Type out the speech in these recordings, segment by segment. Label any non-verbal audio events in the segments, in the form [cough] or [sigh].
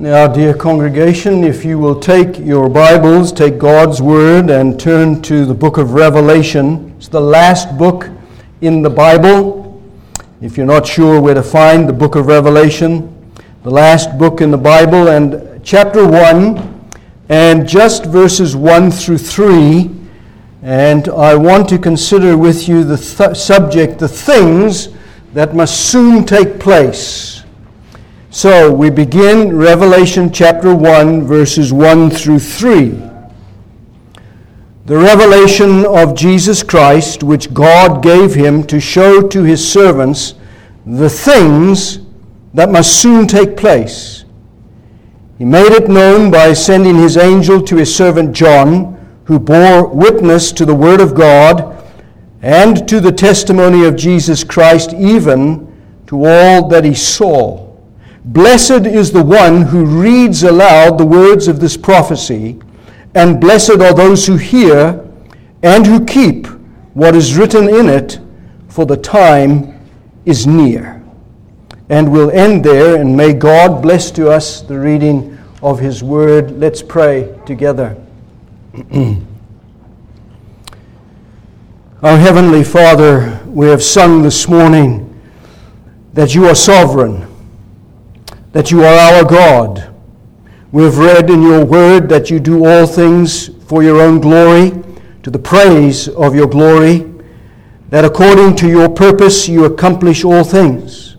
Now, dear congregation, if you will take your Bibles, take God's Word, and turn to the book of Revelation. It's the last book in the Bible. If you're not sure where to find the book of Revelation, the last book in the Bible, and chapter 1, and just verses 1 through 3. And I want to consider with you the th- subject, the things that must soon take place so we begin Revelation chapter 1, verses 1 through 3. The revelation of Jesus Christ, which God gave him to show to his servants the things that must soon take place. He made it known by sending his angel to his servant John, who bore witness to the word of God and to the testimony of Jesus Christ, even to all that he saw. Blessed is the one who reads aloud the words of this prophecy, and blessed are those who hear and who keep what is written in it, for the time is near. And we'll end there, and may God bless to us the reading of His word. Let's pray together. [clears throat] Our Heavenly Father, we have sung this morning that you are sovereign that you are our God. We have read in your word that you do all things for your own glory, to the praise of your glory, that according to your purpose you accomplish all things.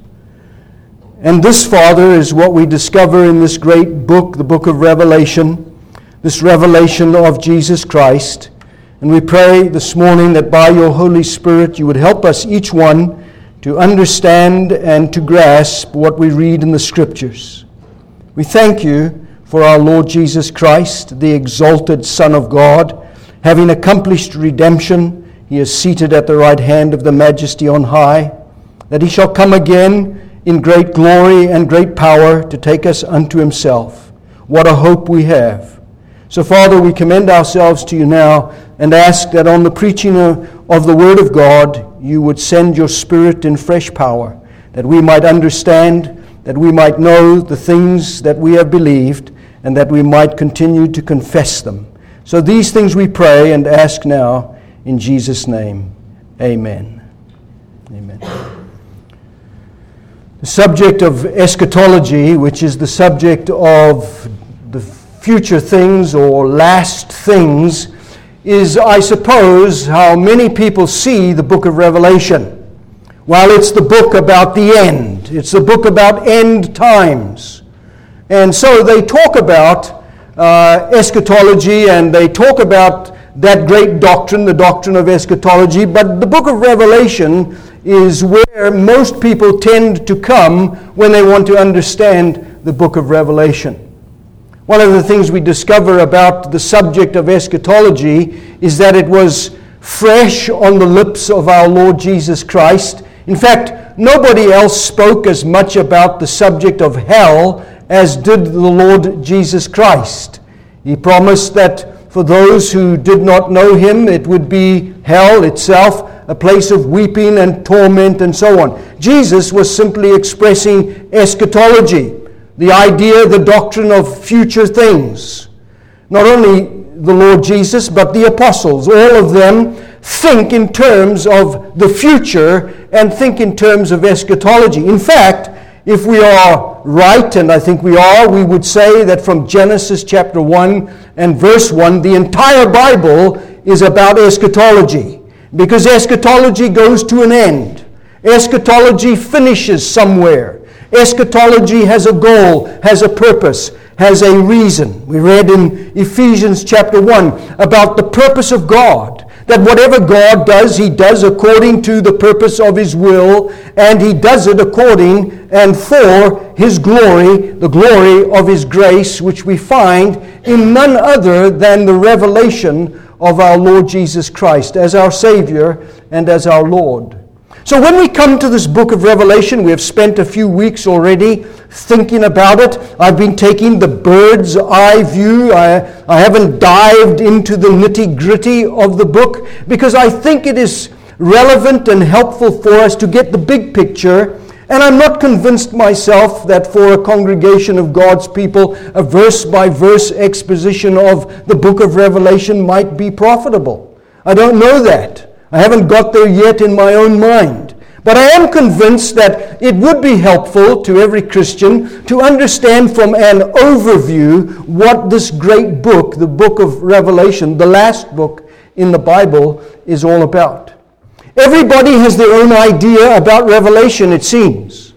And this, Father, is what we discover in this great book, the book of Revelation, this revelation of Jesus Christ. And we pray this morning that by your Holy Spirit you would help us, each one, to understand and to grasp what we read in the Scriptures. We thank you for our Lord Jesus Christ, the exalted Son of God. Having accomplished redemption, he is seated at the right hand of the Majesty on high, that he shall come again in great glory and great power to take us unto himself. What a hope we have! So, Father, we commend ourselves to you now and ask that on the preaching of the Word of God, you would send your Spirit in fresh power, that we might understand, that we might know the things that we have believed, and that we might continue to confess them. So, these things we pray and ask now in Jesus' name. Amen. Amen. The subject of eschatology, which is the subject of the future things or last things is, I suppose, how many people see the book of Revelation. While it's the book about the end, it's the book about end times. And so they talk about uh, eschatology and they talk about that great doctrine, the doctrine of eschatology, but the book of Revelation is where most people tend to come when they want to understand the book of Revelation. One of the things we discover about the subject of eschatology is that it was fresh on the lips of our Lord Jesus Christ. In fact, nobody else spoke as much about the subject of hell as did the Lord Jesus Christ. He promised that for those who did not know him, it would be hell itself, a place of weeping and torment and so on. Jesus was simply expressing eschatology the idea, the doctrine of future things. Not only the Lord Jesus, but the apostles, all of them think in terms of the future and think in terms of eschatology. In fact, if we are right, and I think we are, we would say that from Genesis chapter 1 and verse 1, the entire Bible is about eschatology. Because eschatology goes to an end. Eschatology finishes somewhere. Eschatology has a goal, has a purpose, has a reason. We read in Ephesians chapter 1 about the purpose of God. That whatever God does, He does according to the purpose of His will, and He does it according and for His glory, the glory of His grace, which we find in none other than the revelation of our Lord Jesus Christ as our Savior and as our Lord. So when we come to this book of Revelation, we have spent a few weeks already thinking about it. I've been taking the bird's eye view. I, I haven't dived into the nitty gritty of the book because I think it is relevant and helpful for us to get the big picture And I'm not convinced myself that for a congregation of God's people, a verse by verse exposition of the book of Revelation might be profitable. I don't know that. I haven't got there yet in my own mind. But I am convinced that it would be helpful to every Christian to understand from an overview what this great book, the book of Revelation, the last book in the Bible, is all about. Everybody has their own idea about Revelation, it seems.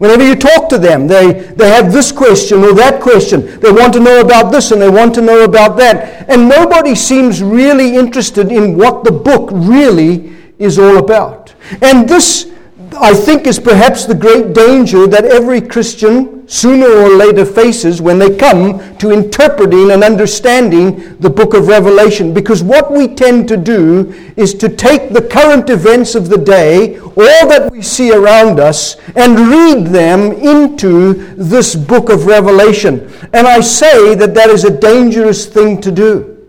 Whenever you talk to them, they, they have this question or that question. They want to know about this and they want to know about that. And nobody seems really interested in what the book really is all about. And this, I think, is perhaps the great danger that every Christian sooner or later faces when they come to interpreting and understanding the book of Revelation. Because what we tend to do is to take the current events of the day, all that we see around us, and read them into this book of Revelation. And I say that that is a dangerous thing to do.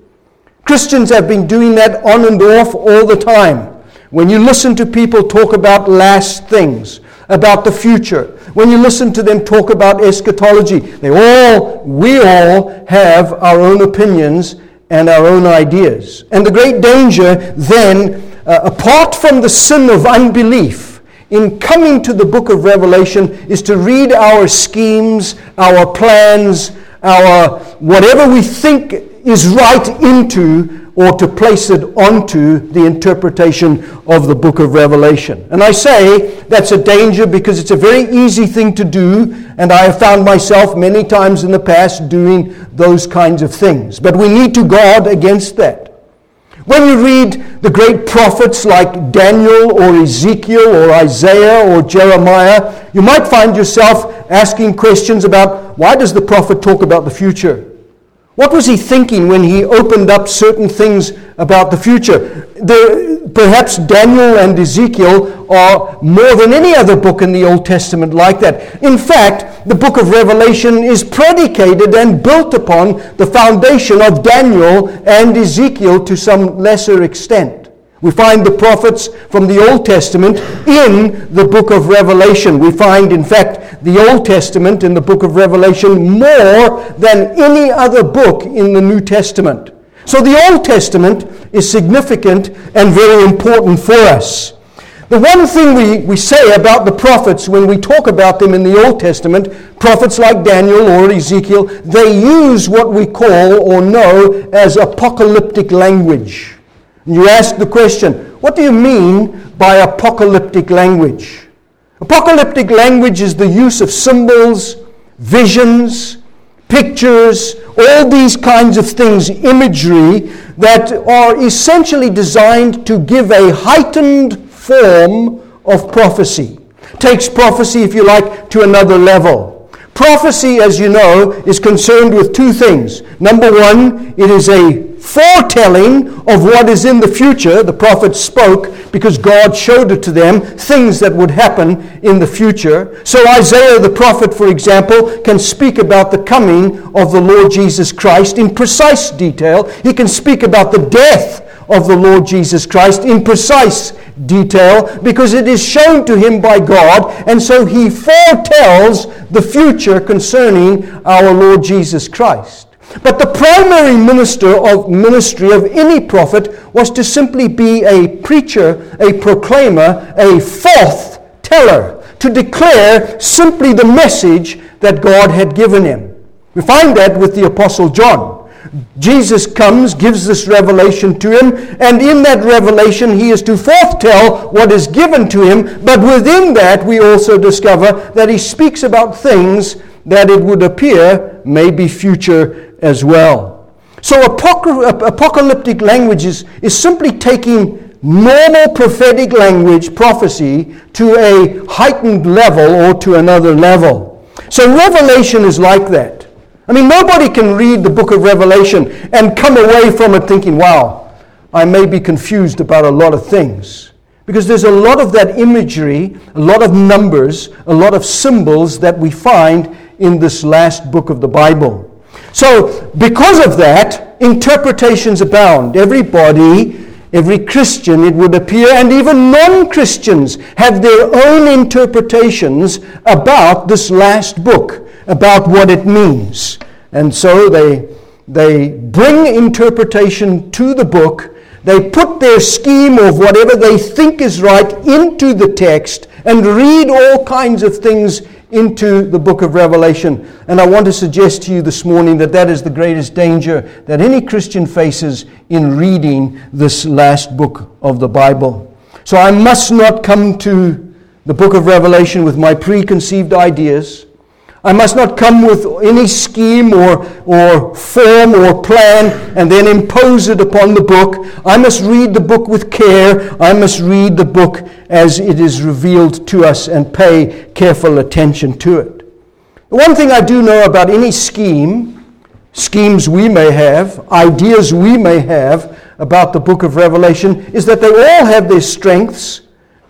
Christians have been doing that on and off all the time. When you listen to people talk about last things, about the future, when you listen to them talk about eschatology, they all, we all have our own opinions and our own ideas. And the great danger then, uh, apart from the sin of unbelief, in coming to the book of Revelation is to read our schemes, our plans, our whatever we think is right into or to place it onto the interpretation of the book of Revelation. And I say that's a danger because it's a very easy thing to do, and I have found myself many times in the past doing those kinds of things. But we need to guard against that. When you read the great prophets like Daniel or Ezekiel or Isaiah or Jeremiah, you might find yourself asking questions about why does the prophet talk about the future? What was he thinking when he opened up certain things about the future? The, perhaps Daniel and Ezekiel are more than any other book in the Old Testament like that. In fact, the book of Revelation is predicated and built upon the foundation of Daniel and Ezekiel to some lesser extent. We find the prophets from the Old Testament in the book of Revelation. We find, in fact, the Old Testament in the book of Revelation more than any other book in the New Testament. So the Old Testament is significant and very important for us. The one thing we, we say about the prophets when we talk about them in the Old Testament, prophets like Daniel or Ezekiel, they use what we call or know as apocalyptic language. You ask the question, what do you mean by apocalyptic language? Apocalyptic language is the use of symbols, visions, pictures, all these kinds of things, imagery that are essentially designed to give a heightened form of prophecy. Takes prophecy, if you like, to another level. Prophecy, as you know, is concerned with two things. Number one, it is a foretelling of what is in the future. The prophets spoke because God showed it to them, things that would happen in the future. So Isaiah the prophet, for example, can speak about the coming of the Lord Jesus Christ in precise detail. He can speak about the death of the Lord Jesus Christ in precise detail because it is shown to him by God, and so he foretells the future concerning our Lord Jesus Christ. But the primary minister of ministry of any prophet was to simply be a preacher, a proclaimer, a forth teller, to declare simply the message that God had given him. We find that with the Apostle John. Jesus comes, gives this revelation to him, and in that revelation he is to forthtell what is given to him. But within that, we also discover that he speaks about things that it would appear may be future as well. So apocalyptic language is, is simply taking normal prophetic language, prophecy, to a heightened level or to another level. So Revelation is like that. I mean, nobody can read the book of Revelation and come away from it thinking, wow, I may be confused about a lot of things. Because there's a lot of that imagery, a lot of numbers, a lot of symbols that we find in this last book of the Bible. So, because of that, interpretations abound. Everybody Every Christian, it would appear, and even non Christians, have their own interpretations about this last book, about what it means. And so they, they bring interpretation to the book. They put their scheme of whatever they think is right into the text and read all kinds of things into the book of Revelation. And I want to suggest to you this morning that that is the greatest danger that any Christian faces in reading this last book of the Bible. So I must not come to the book of Revelation with my preconceived ideas. I must not come with any scheme or, or form or plan and then impose it upon the book. I must read the book with care. I must read the book as it is revealed to us and pay careful attention to it. The one thing I do know about any scheme, schemes we may have, ideas we may have about the book of Revelation, is that they all have their strengths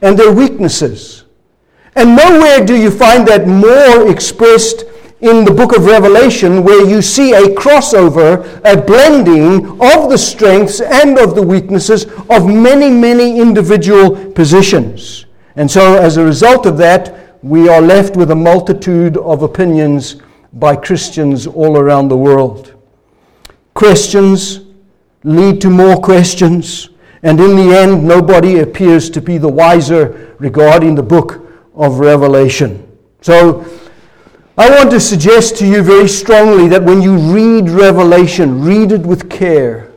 and their weaknesses. And nowhere do you find that more expressed in the book of Revelation, where you see a crossover, a blending of the strengths and of the weaknesses of many, many individual positions. And so, as a result of that, we are left with a multitude of opinions by Christians all around the world. Questions lead to more questions, and in the end, nobody appears to be the wiser regarding the book of Revelation. So, I want to suggest to you very strongly that when you read Revelation, read it with care,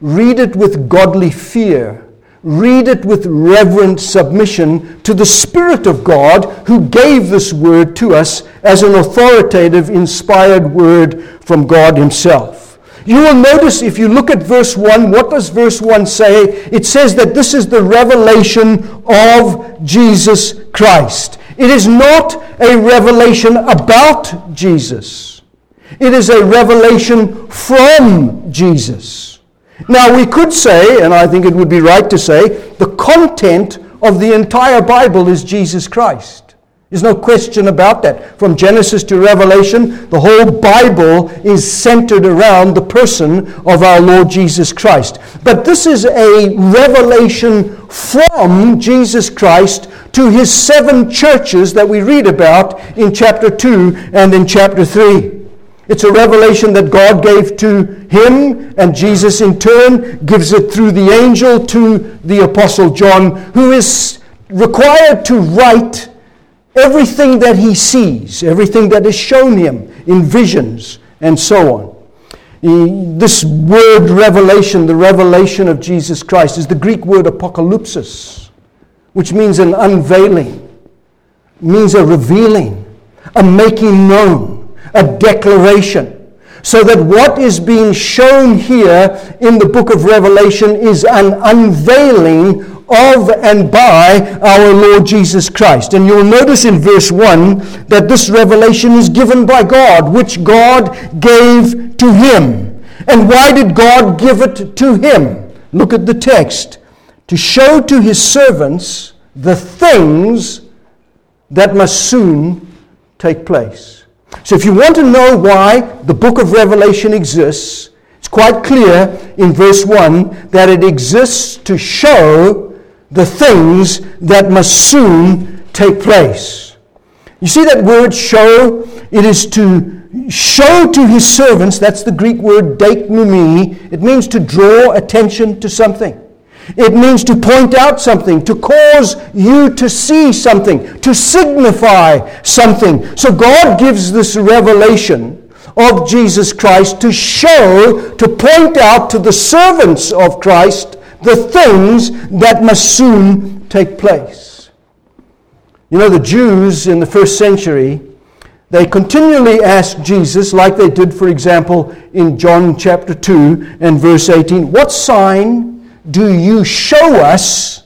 read it with godly fear, read it with reverent submission to the Spirit of God who gave this word to us as an authoritative, inspired word from God Himself. You will notice if you look at verse 1, what does verse 1 say? It says that this is the revelation of Jesus Christ. It is not a revelation about Jesus, it is a revelation from Jesus. Now, we could say, and I think it would be right to say, the content of the entire Bible is Jesus Christ. There's no question about that. From Genesis to Revelation, the whole Bible is centered around the person of our Lord Jesus Christ. But this is a revelation from Jesus Christ to his seven churches that we read about in chapter 2 and in chapter 3. It's a revelation that God gave to him, and Jesus in turn gives it through the angel to the Apostle John, who is required to write everything that he sees, everything that is shown him in visions, and so on. This word revelation, the revelation of Jesus Christ, is the Greek word apocalypsis, which means an unveiling, means a revealing, a making known, a declaration. So that what is being shown here in the book of Revelation is an unveiling of and by our Lord Jesus Christ. And you'll notice in verse 1 that this revelation is given by God, which God gave to him. And why did God give it to him? Look at the text. To show to his servants the things that must soon take place. So if you want to know why the book of Revelation exists, it's quite clear in verse 1 that it exists to show the things that must soon take place. You see that word show? It is to show to his servants, that's the Greek word deiknumi. It means to draw attention to something. It means to point out something, to cause you to see something, to signify something. So God gives this revelation of Jesus Christ to show, to point out to the servants of Christ the things that must soon take place. You know, the Jews in the first century, they continually asked Jesus, like they did, for example, in John chapter 2 and verse 18, What sign do you show us?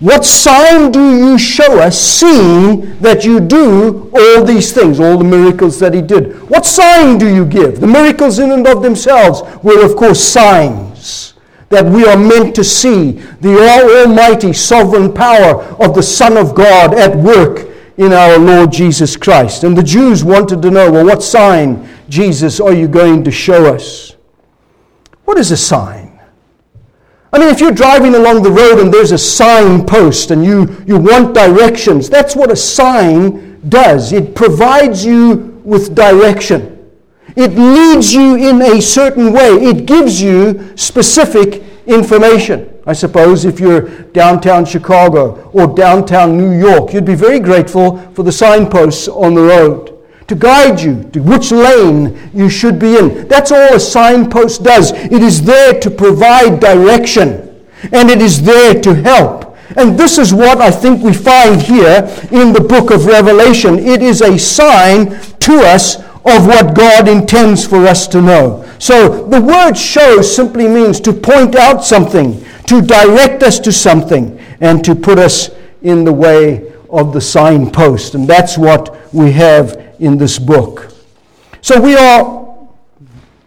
What sign do you show us, seeing that you do all these things, all the miracles that he did? What sign do you give? The miracles in and of themselves were, of course, signs that we are meant to see the almighty sovereign power of the Son of God at work in our Lord Jesus Christ. And the Jews wanted to know well, what sign, Jesus, are you going to show us? What is a sign? I mean, if you're driving along the road and there's a signpost and you, you want directions, that's what a sign does. It provides you with direction. It leads you in a certain way. It gives you specific information. I suppose if you're downtown Chicago or downtown New York, you'd be very grateful for the signposts on the road to guide you to which lane you should be in. That's all a signpost does. It is there to provide direction and it is there to help. And this is what I think we find here in the book of Revelation. It is a sign to us of what God intends for us to know. So the word show simply means to point out something, to direct us to something, and to put us in the way of the signpost. And that's what we have in this book. So we are,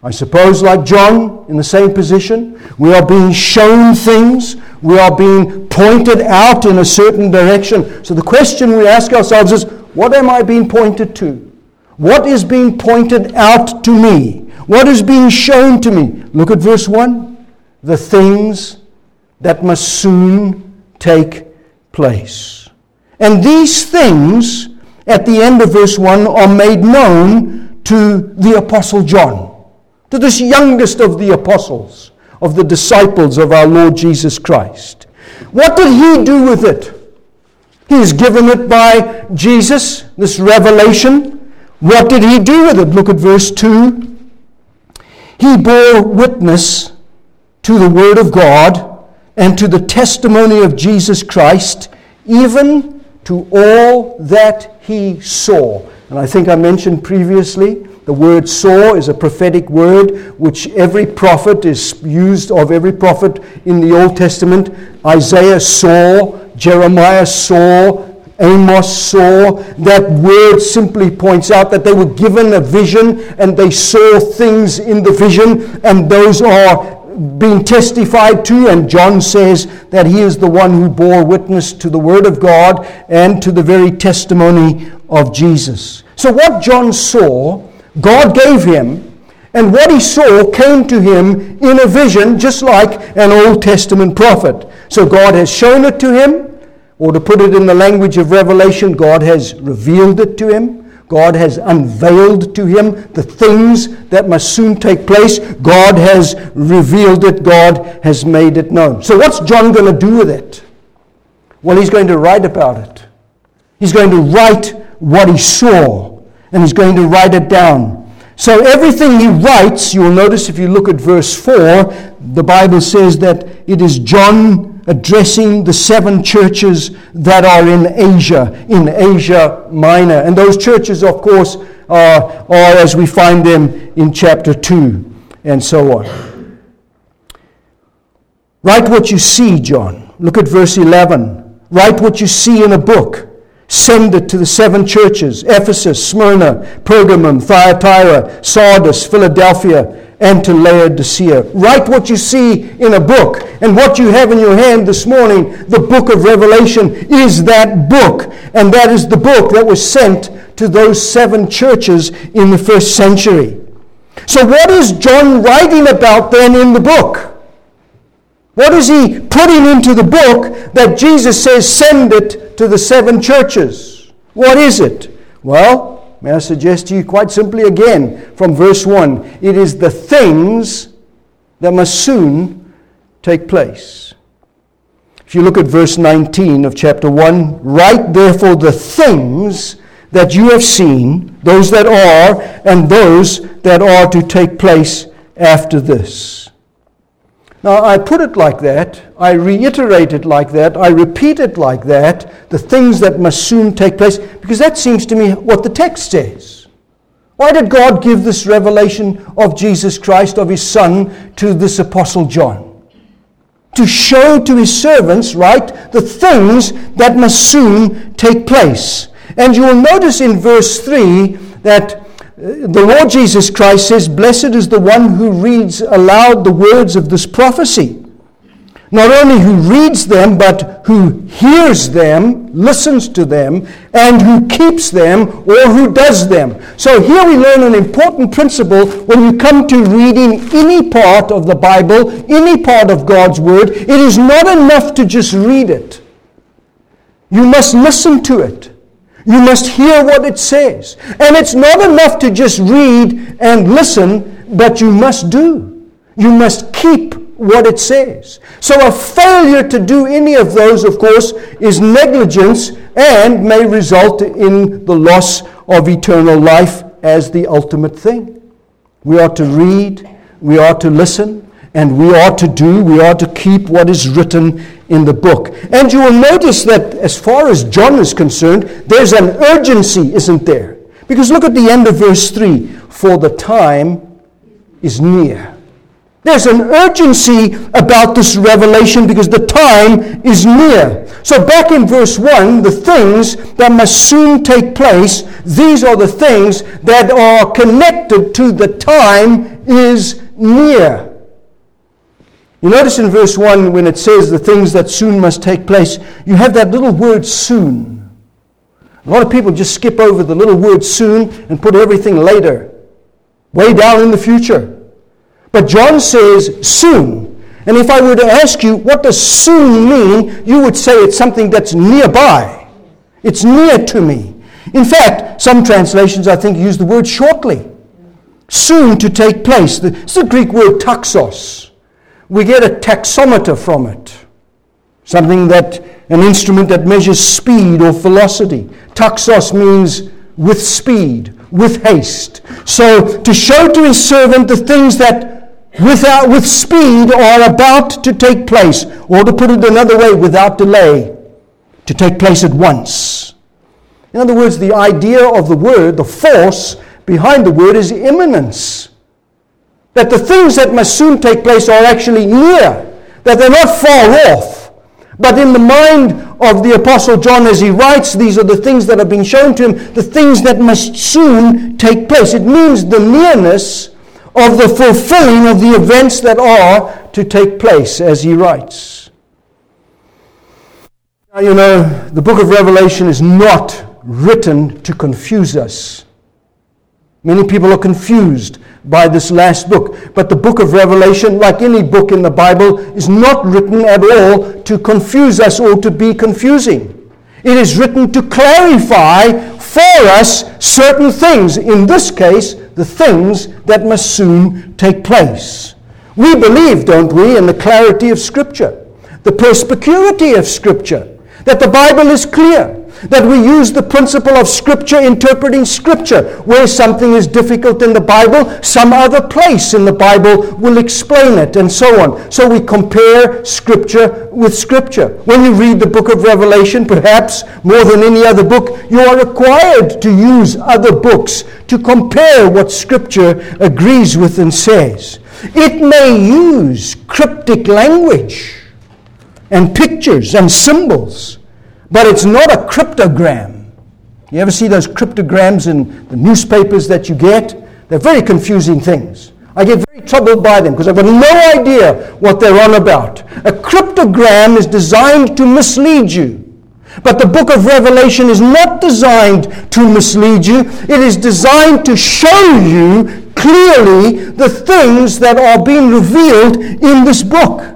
I suppose, like John, in the same position. We are being shown things, we are being pointed out in a certain direction. So the question we ask ourselves is what am I being pointed to? What is being pointed out to me? What is being shown to me? Look at verse 1. The things that must soon take place. And these things at the end of verse 1 are made known to the Apostle John, to this youngest of the apostles, of the disciples of our Lord Jesus Christ. What did he do with it? He is given it by Jesus, this revelation. What did he do with it? Look at verse 2. He bore witness to the Word of God and to the testimony of Jesus Christ, even to all that he saw. And I think I mentioned previously the word saw is a prophetic word which every prophet is used of every prophet in the Old Testament. Isaiah saw, Jeremiah saw, Amos saw. That word simply points out that they were given a vision and they saw things in the vision, and those are being testified to, and John says that he is the one who bore witness to the Word of God and to the very testimony of Jesus. So, what John saw, God gave him, and what he saw came to him in a vision, just like an Old Testament prophet. So, God has shown it to him, or to put it in the language of Revelation, God has revealed it to him. God has unveiled to him the things that must soon take place. God has revealed it. God has made it known. So, what's John going to do with it? Well, he's going to write about it. He's going to write what he saw, and he's going to write it down. So, everything he writes, you'll notice if you look at verse 4, the Bible says that it is John addressing the seven churches that are in Asia, in Asia Minor. And those churches, of course, are, are as we find them in chapter 2 and so on. Write what you see, John. Look at verse 11. Write what you see in a book. Send it to the seven churches Ephesus, Smyrna, Pergamum, Thyatira, Sardis, Philadelphia and to Laodicea. Write what you see in a book. And what you have in your hand this morning, the book of Revelation, is that book. And that is the book that was sent to those seven churches in the first century. So, what is John writing about then in the book? What is he putting into the book that Jesus says, send it to the seven churches? What is it? Well, May I suggest to you quite simply again from verse 1 it is the things that must soon take place. If you look at verse 19 of chapter 1, write therefore the things that you have seen, those that are, and those that are to take place after this. Now, I put it like that, I reiterate it like that, I repeat it like that, the things that must soon take place, because that seems to me what the text says. Why did God give this revelation of Jesus Christ, of His Son, to this Apostle John? To show to His servants, right, the things that must soon take place. And you will notice in verse 3 that the Lord Jesus Christ says, Blessed is the one who reads aloud the words of this prophecy. not only who reads them, but who hears them, listens to them, and who keeps them or who does them. So here we learn an important principle when you come to reading any part of the Bible, any part of God's Word. It is not enough to just read it, you must listen to it. You must hear what it says. And it's not enough to just read and listen, but you must do. You must keep what it says. So a failure to do any of those, of course, is negligence and may result in the loss of eternal life as the ultimate thing. We are to read, we are to listen, and we are to do, we are to keep what is written in the book. And you will notice that as far as John is concerned, there's an urgency, isn't there? Because look at the end of verse 3 for the time is near. There's an urgency about this revelation because the time is near. So, back in verse 1, the things that must soon take place, these are the things that are connected to the time is near. You notice in verse 1 when it says the things that soon must take place, you have that little word soon. A lot of people just skip over the little word soon and put everything later, way down in the future. But John says soon. And if I were to ask you, what does soon mean? You would say it's something that's nearby. It's near to me. In fact, some translations, I think, use the word shortly. Soon to take place. It's the Greek word taxos. We get a taxometer from it. Something that, an instrument that measures speed or velocity. Taxos means with speed, with haste. So to show to his servant the things that without, with speed are about to take place, or to put it another way, without delay, to take place at once. In other words, the idea of the word, the force behind the word is imminence. That the things that must soon take place are actually near, that they're not far off. But in the mind of the Apostle John, as he writes, these are the things that have been shown to him, the things that must soon take place. It means the nearness of the fulfilling of the events that are to take place, as he writes. Now, you know, the book of Revelation is not written to confuse us. Many people are confused by this last book. But the book of Revelation, like any book in the Bible, is not written at all to confuse us or to be confusing. It is written to clarify for us certain things. In this case, the things that must soon take place. We believe, don't we, in the clarity of Scripture, the perspicuity of Scripture, that the Bible is clear that we use the principle of Scripture interpreting Scripture. Where something is difficult in the Bible, some other place in the Bible will explain it, and so on. So we compare Scripture with Scripture. When you read the book of Revelation, perhaps more than any other book, you are required to use other books to compare what Scripture agrees with and says. It may use cryptic language and pictures and symbols but it's not a cryptogram. You ever see those cryptograms in the newspapers that you get? They're very confusing things. I get very troubled by them because I've got no idea what they're on about. A cryptogram is designed to mislead you. But the book of Revelation is not designed to mislead you. It is designed to show you clearly the things that are being revealed in this book.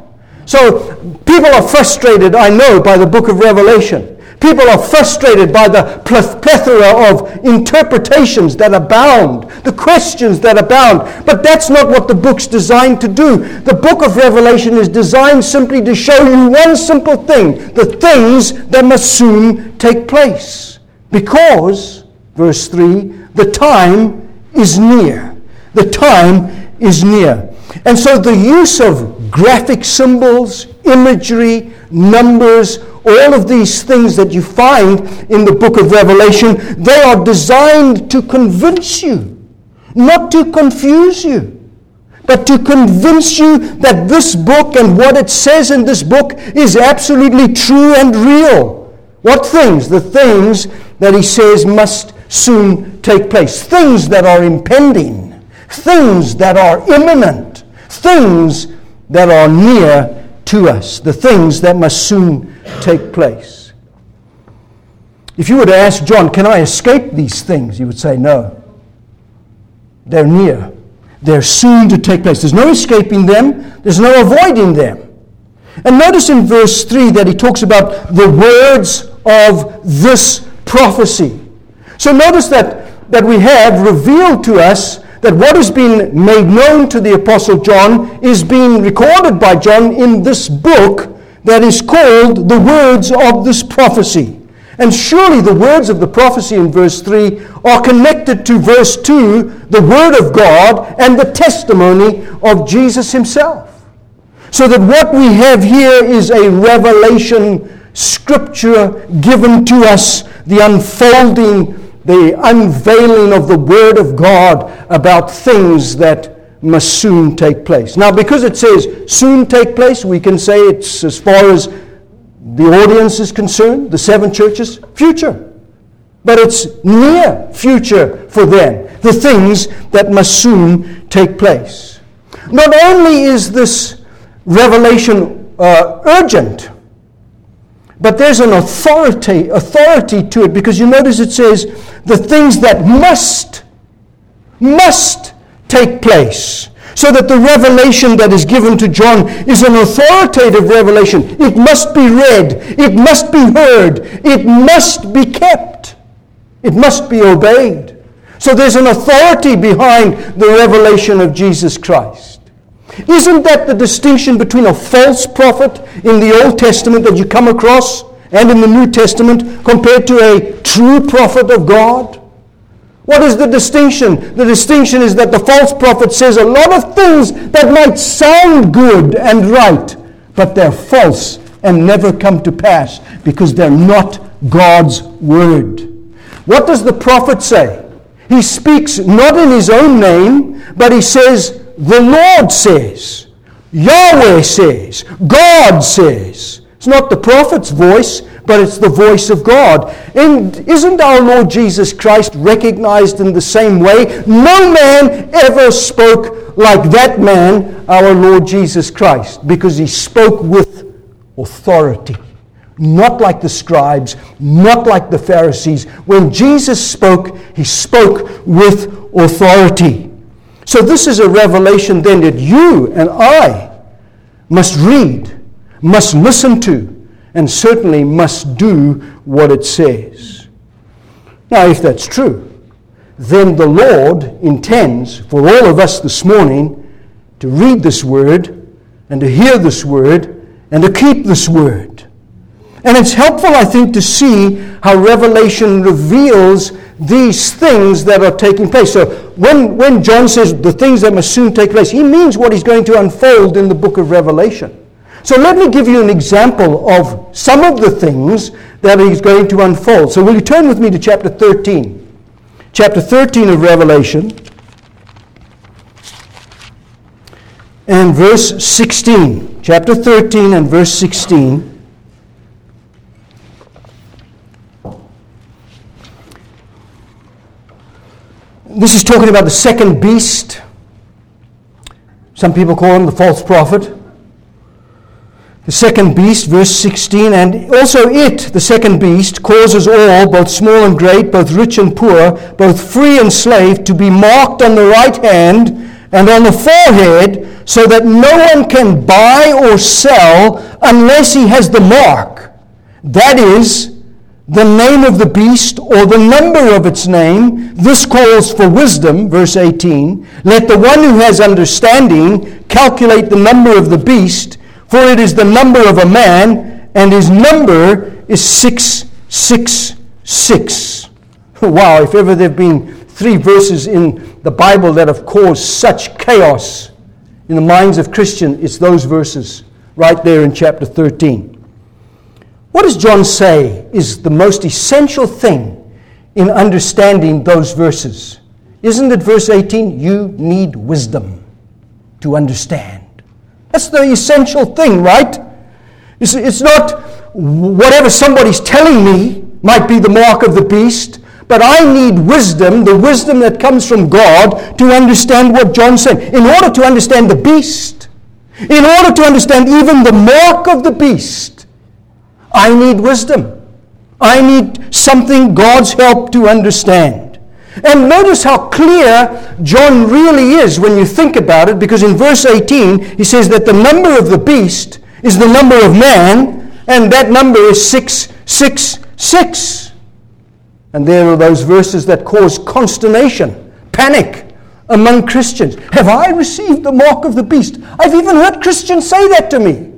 So people are frustrated, I know, by the book of Revelation. People are frustrated by the plethora of interpretations that abound, the questions that abound. But that's not what the book's designed to do. The book of Revelation is designed simply to show you one simple thing the things that must soon take place. Because, verse 3, the time is near. The time is near. And so the use of graphic symbols, imagery, numbers, all of these things that you find in the book of Revelation, they are designed to convince you, not to confuse you, but to convince you that this book and what it says in this book is absolutely true and real. What things? The things that he says must soon take place, things that are impending, things that are imminent, things that are near to us, the things that must soon take place. If you were to ask John, Can I escape these things? he would say, No. They're near. They're soon to take place. There's no escaping them, there's no avoiding them. And notice in verse 3 that he talks about the words of this prophecy. So notice that, that we have revealed to us that what has been made known to the Apostle John is being recorded by John in this book that is called the words of this prophecy. And surely the words of the prophecy in verse 3 are connected to verse 2, the Word of God, and the testimony of Jesus Himself. So that what we have here is a revelation scripture given to us, the unfolding, the unveiling of the Word of God about things that must soon take place. Now, because it says soon take place, we can say it's as far as the audience is concerned, the seven churches, future. But it's near future for them, the things that must soon take place. Not only is this revelation uh, urgent, but there's an authority, authority to it because you notice it says the things that must, must take place so that the revelation that is given to John is an authoritative revelation. It must be read, it must be heard, it must be kept, it must be obeyed. So there's an authority behind the revelation of Jesus Christ. Isn't that the distinction between a false prophet in the Old Testament that you come across and in the New Testament compared to a true prophet of God? What is the distinction? The distinction is that the false prophet says a lot of things that might sound good and right, but they're false and never come to pass because they're not God's word. What does the prophet say? He speaks not in his own name, but he says, The Lord says, Yahweh says, God says. It's not the prophet's voice, but it's the voice of God. And isn't our Lord Jesus Christ recognized in the same way? No man ever spoke like that man, our Lord Jesus Christ, because he spoke with authority. Not like the scribes, not like the Pharisees. When Jesus spoke, he spoke with authority. So, this is a revelation then that you and I must read, must listen to, and certainly must do what it says. Now, if that's true, then the Lord intends for all of us this morning to read this word and to hear this word and to keep this word. And it's helpful, I think, to see how Revelation reveals these things that are taking place. So when, when John says the things that must soon take place, he means what he's going to unfold in the book of Revelation. So let me give you an example of some of the things that he's going to unfold. So will you turn with me to chapter 13? Chapter 13 of Revelation and verse 16. Chapter 13 and verse 16. This is talking about the second beast. Some people call him the false prophet. The second beast, verse 16, and also it, the second beast, causes all, both small and great, both rich and poor, both free and slave, to be marked on the right hand and on the forehead, so that no one can buy or sell unless he has the mark. That is, the name of the beast or the number of its name. This calls for wisdom, verse 18. Let the one who has understanding calculate the number of the beast for it is the number of a man, and his number is 666. [laughs] Wow, if ever there have been three verses in the Bible that have caused such chaos in the minds of Christians, it's those verses right there in chapter 13. What does John say is the most essential thing in understanding those verses? Isn't it verse 18? You need wisdom to understand. That's the essential thing, right? It's, not whatever somebody's telling me might be the mark of the beast, but I need wisdom, the wisdom that comes from God, to understand what John said. In order to understand the beast, In order to understand even the mark of the beast, I need wisdom. I need something God's help to understand. And notice how clear John really is when you think about it, because in verse 18 he says that the number of the beast is the number of man, and that number is 666. And there are those verses that cause consternation, panic among Christians. Have I received the mark of the beast? I've even heard Christians say that to me.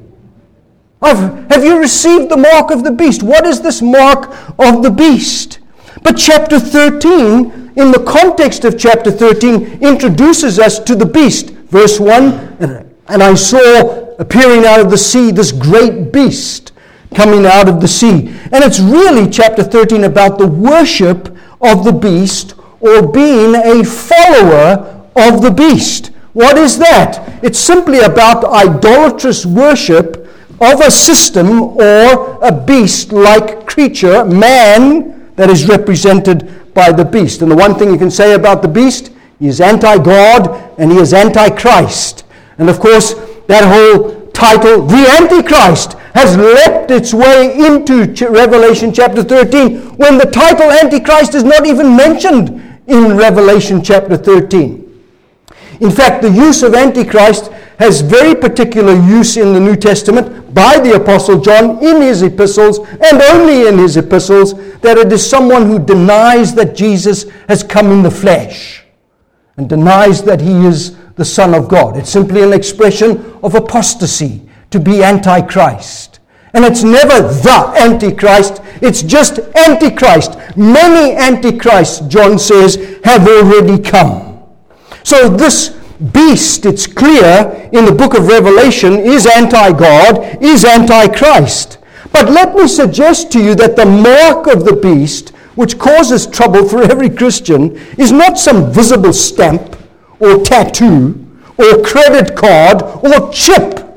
I've, have you received the mark of the beast? What is this mark of the beast? But chapter 13, in the context of chapter 13, introduces us to the beast. Verse 1 And I saw appearing out of the sea this great beast coming out of the sea. And it's really chapter 13 about the worship of the beast or being a follower of the beast. What is that? It's simply about idolatrous worship of a system or a beast like creature, man, that is represented by the beast. And the one thing you can say about the beast, he is anti God and he is anti Christ. And of course, that whole title, The Antichrist, has leapt its way into Revelation chapter 13 when the title Antichrist is not even mentioned in Revelation chapter 13. In fact, the use of Antichrist has very particular use in the New Testament by the Apostle John in his epistles and only in his epistles that it is someone who denies that Jesus has come in the flesh and denies that he is the Son of God. It's simply an expression of apostasy to be Antichrist. And it's never the Antichrist, it's just Antichrist. Many Antichrists, John says, have already come. So this beast, it's clear in the book of Revelation, is anti God, is Antichrist. But let me suggest to you that the mark of the beast, which causes trouble for every Christian, is not some visible stamp or tattoo or credit card or chip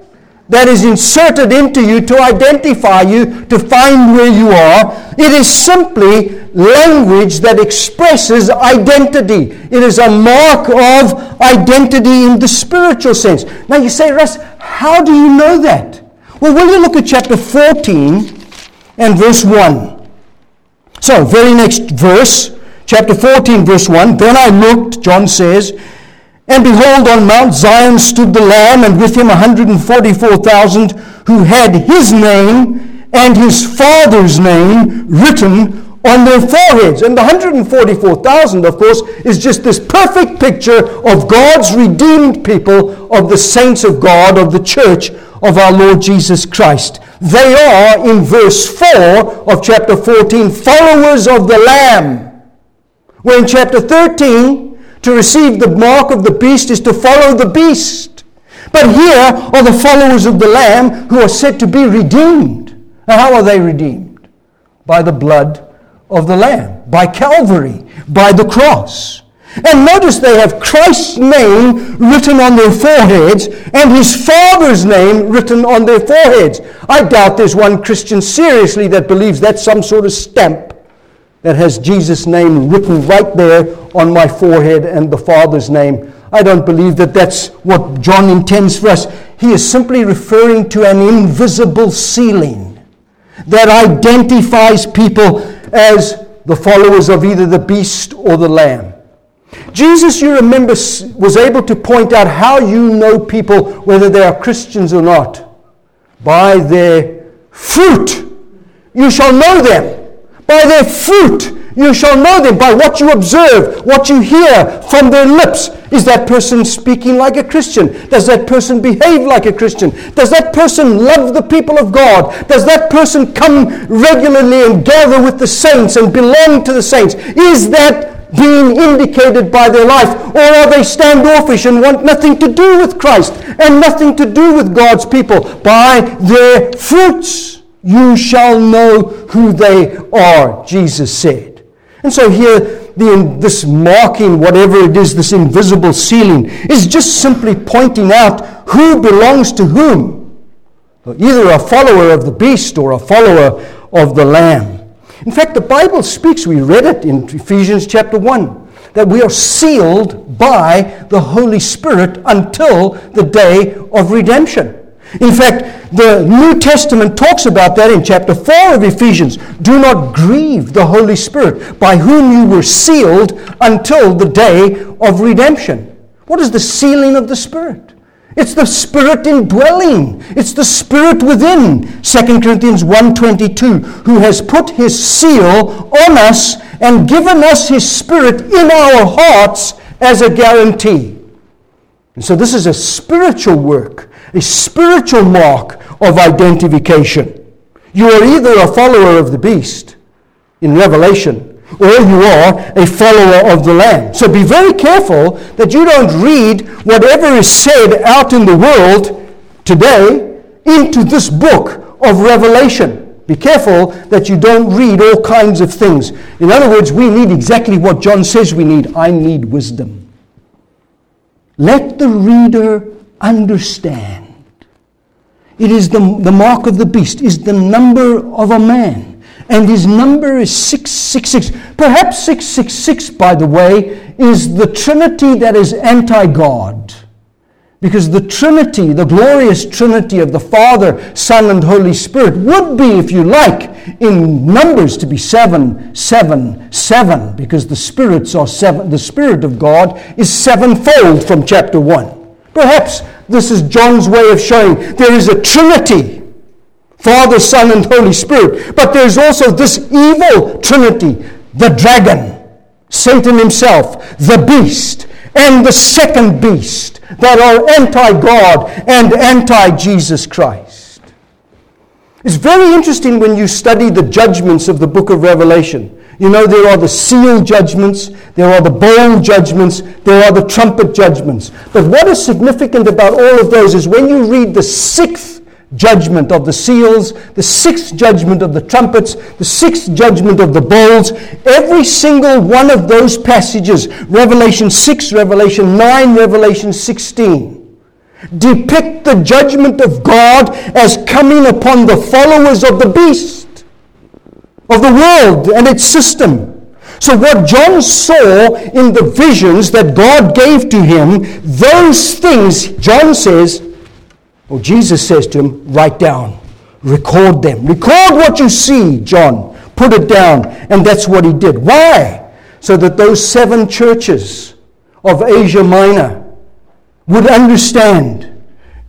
that is inserted into you to identify you, to find where you are. It is simply language that expresses identity. It is a mark of identity in the spiritual sense. Now you say, Russ, how do you know that? Well, will you look at chapter 14 and verse 1? So, very next verse, chapter 14, verse 1. Then I looked, John says, and behold, on Mount Zion stood the Lamb, and with him 144,000 who had his name and his father's name written on their foreheads. And the 144,000, of course, is just this perfect picture of God's redeemed people, of the saints of God, of the church of our Lord Jesus Christ. They are, in verse 4 of chapter 14, followers of the Lamb. Where in chapter 13, to receive the mark of the beast is to follow the beast. But here are the followers of the Lamb who are said to be redeemed. Now, how are they redeemed? By the blood of the Lamb, by Calvary, by the cross. And notice they have Christ's name written on their foreheads and his Father's name written on their foreheads. I doubt there's one Christian seriously that believes that's some sort of stamp that has Jesus' name written right there on my forehead and the Father's name. I don't believe that that's what John intends for us. He is simply referring to an invisible sealing that identifies people as the followers of either the beast or the lamb. Jesus, you remember, was able to point out how you know people, whether they are Christians or not, by their fruit. You shall know them. By their fruit you shall know them by what you observe, what you hear from their lips. Is that person speaking like a Christian? Does that person behave like a Christian? Does that person love the people of God? Does that person come regularly and gather with the saints and belong to the saints? Is that being indicated by their life? Or are they standoffish and want nothing to do with Christ and nothing to do with God's people? By their fruits you shall know who they are, Jesus said. And so here, the, this marking, whatever it is, this invisible sealing, is just simply pointing out who belongs to whom. Either a follower of the beast or a follower of the lamb. In fact, the Bible speaks, we read it in Ephesians chapter 1, that we are sealed by the Holy Spirit until the day of redemption. In fact, the New Testament talks about that in chapter 4 of Ephesians. Do not grieve the Holy Spirit, by whom you were sealed until the day of redemption. What is the sealing of the Spirit? It's the Spirit indwelling. It's the Spirit within. 2 Corinthians 1.22, who has put his seal on us and given us his Spirit in our hearts as a guarantee. And so this is a spiritual work, a spiritual mark of identification. You are either a follower of the beast in Revelation or you are a follower of the Lamb. So be very careful that you don't read whatever is said out in the world today into this book of Revelation. Be careful that you don't read all kinds of things. In other words, we need exactly what John says we need. I need wisdom. Let the reader understand. It is the, the mark of the beast, is the number of a man and his number is 666. Perhaps 666, by the way, is the Trinity that is anti God. Because the Trinity, the glorious Trinity of the Father, Son, and Holy Spirit, would be, if you like, in numbers to be seven, seven, seven, because the spirits are seven. The Spirit of God is sevenfold from chapter one. Perhaps this is John's way of showing there is a Trinity Father, Son, and Holy Spirit. But there's also this evil trinity the dragon, Satan himself, the beast, and the second beast that are anti God and anti Jesus Christ. It's very interesting when you study the judgments of the book of Revelation. You know, there are the seal judgments, there are the bowl judgments, there are the trumpet judgments. But what is significant about all of those is when you read the sixth judgment of the seals, the sixth judgment of the trumpets, the sixth judgment of the bowls. Every single one of those passages, Revelation 6, Revelation 9, Revelation 16, depict the judgment of God as coming upon the followers of the beast, of the world and its system. So, what John saw in the visions that God gave to him, those things, John says, or Jesus says to him, write down, record them. Record what you see, John. Put it down. And that's what he did. Why? So that those seven churches of Asia Minor would understand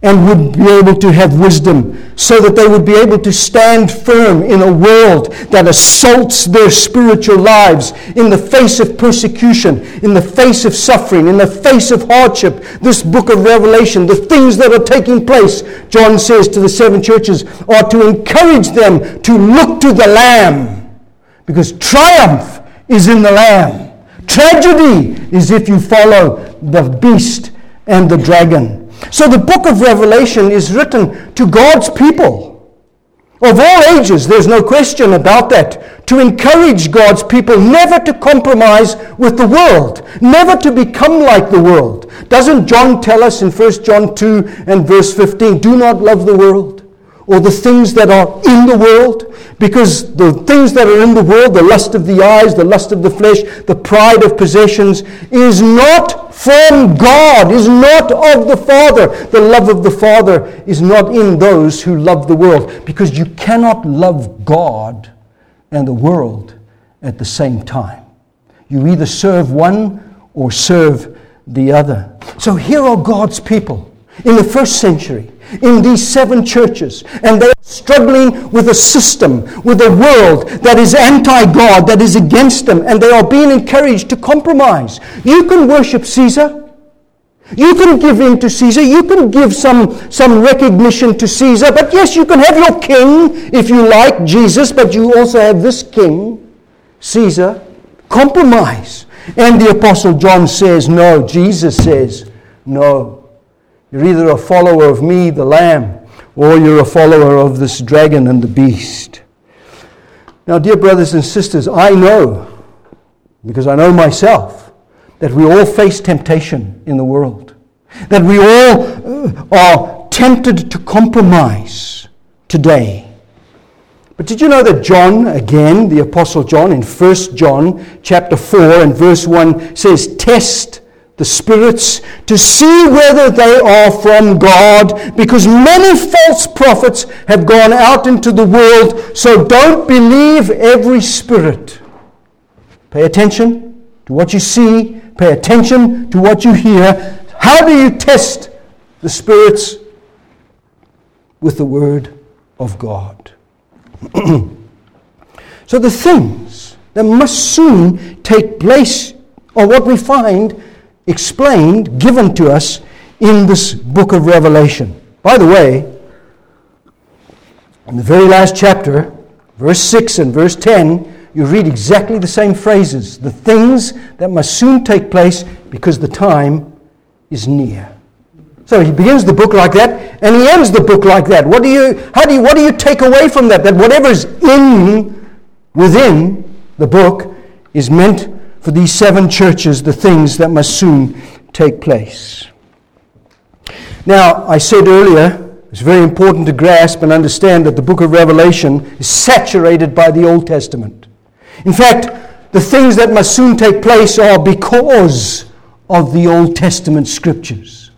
and would be able to have wisdom so that they would be able to stand firm in a world that assaults their spiritual lives in the face of persecution, in the face of suffering, in the face of hardship. This book of Revelation, the things that are taking place, John says to the seven churches, are to encourage them to look to the Lamb because triumph is in the Lamb. Tragedy is if you follow the beast and the dragon. So the book of Revelation is written to God's people of all ages, there's no question about that, to encourage God's people never to compromise with the world, never to become like the world. Doesn't John tell us in 1 John 2 and verse 15, do not love the world? Or the things that are in the world, because the things that are in the world, the lust of the eyes, the lust of the flesh, the pride of possessions, is not from God, is not of the Father. The love of the Father is not in those who love the world, because you cannot love God and the world at the same time. You either serve one or serve the other. So here are God's people in the first century in these seven churches, and they are struggling with a system, with a world that is anti God, that is against them, and they are being encouraged to compromise. You can worship Caesar. You can give in to Caesar. You can give some, some recognition to Caesar. But yes, you can have your king if you like, Jesus, but you also have this king, Caesar. Compromise. And the Apostle John says, no. Jesus says, no. You're either a follower of me, the Lamb, or you're a follower of this dragon and the beast. Now, dear brothers and sisters, I know, because I know myself, that we all face temptation in the world, that we all uh, are tempted to compromise today. But did you know that John, again, the Apostle John, in 1 John chapter 4 and verse 1 says, Test the spirits to see whether they are from God, because many false prophets have gone out into the world. So don't believe every spirit. Pay attention to what you see, pay attention to what you hear. How do you test the spirits? With the Word of God. [clears throat] so the things that must soon take place are what we find explained, given to us in this book of Revelation. By the way, in the very last chapter, verse 6 and verse 10, you read exactly the same phrases the things that must soon take place because the time is near. So he begins the book like that, and he ends the book like that. What do you, how do you, what do you take away from that? That whatever's in, within the book is meant for these seven churches the things that must soon take place. Now, I said earlier, it's very important to grasp and understand that the book of Revelation is saturated by the Old Testament. In fact, the things that must soon take place are because of the Old Testament scriptures.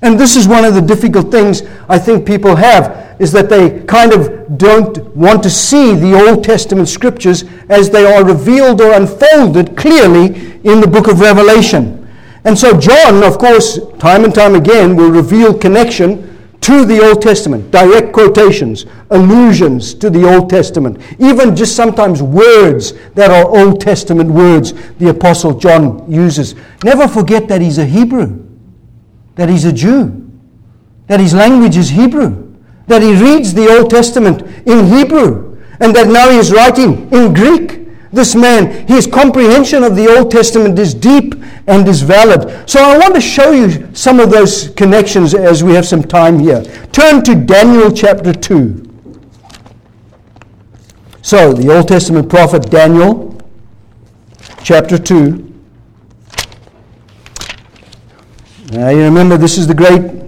And this is one of the difficult things I think people have is that they kind of don't want to see the Old Testament scriptures as they are revealed or unfolded clearly in the book of Revelation. And so, John, of course, time and time again, will reveal connection to the Old Testament, direct quotations, allusions to the Old Testament, even just sometimes words that are Old Testament words the Apostle John uses. Never forget that he's a Hebrew, that he's a Jew, that his language is Hebrew that he reads the Old Testament in Hebrew and that now he is writing in Greek. This man, his comprehension of the Old Testament is deep and is valid. So I want to show you some of those connections as we have some time here. Turn to Daniel chapter 2. So, the Old Testament prophet Daniel, chapter 2. Now, you remember this is the great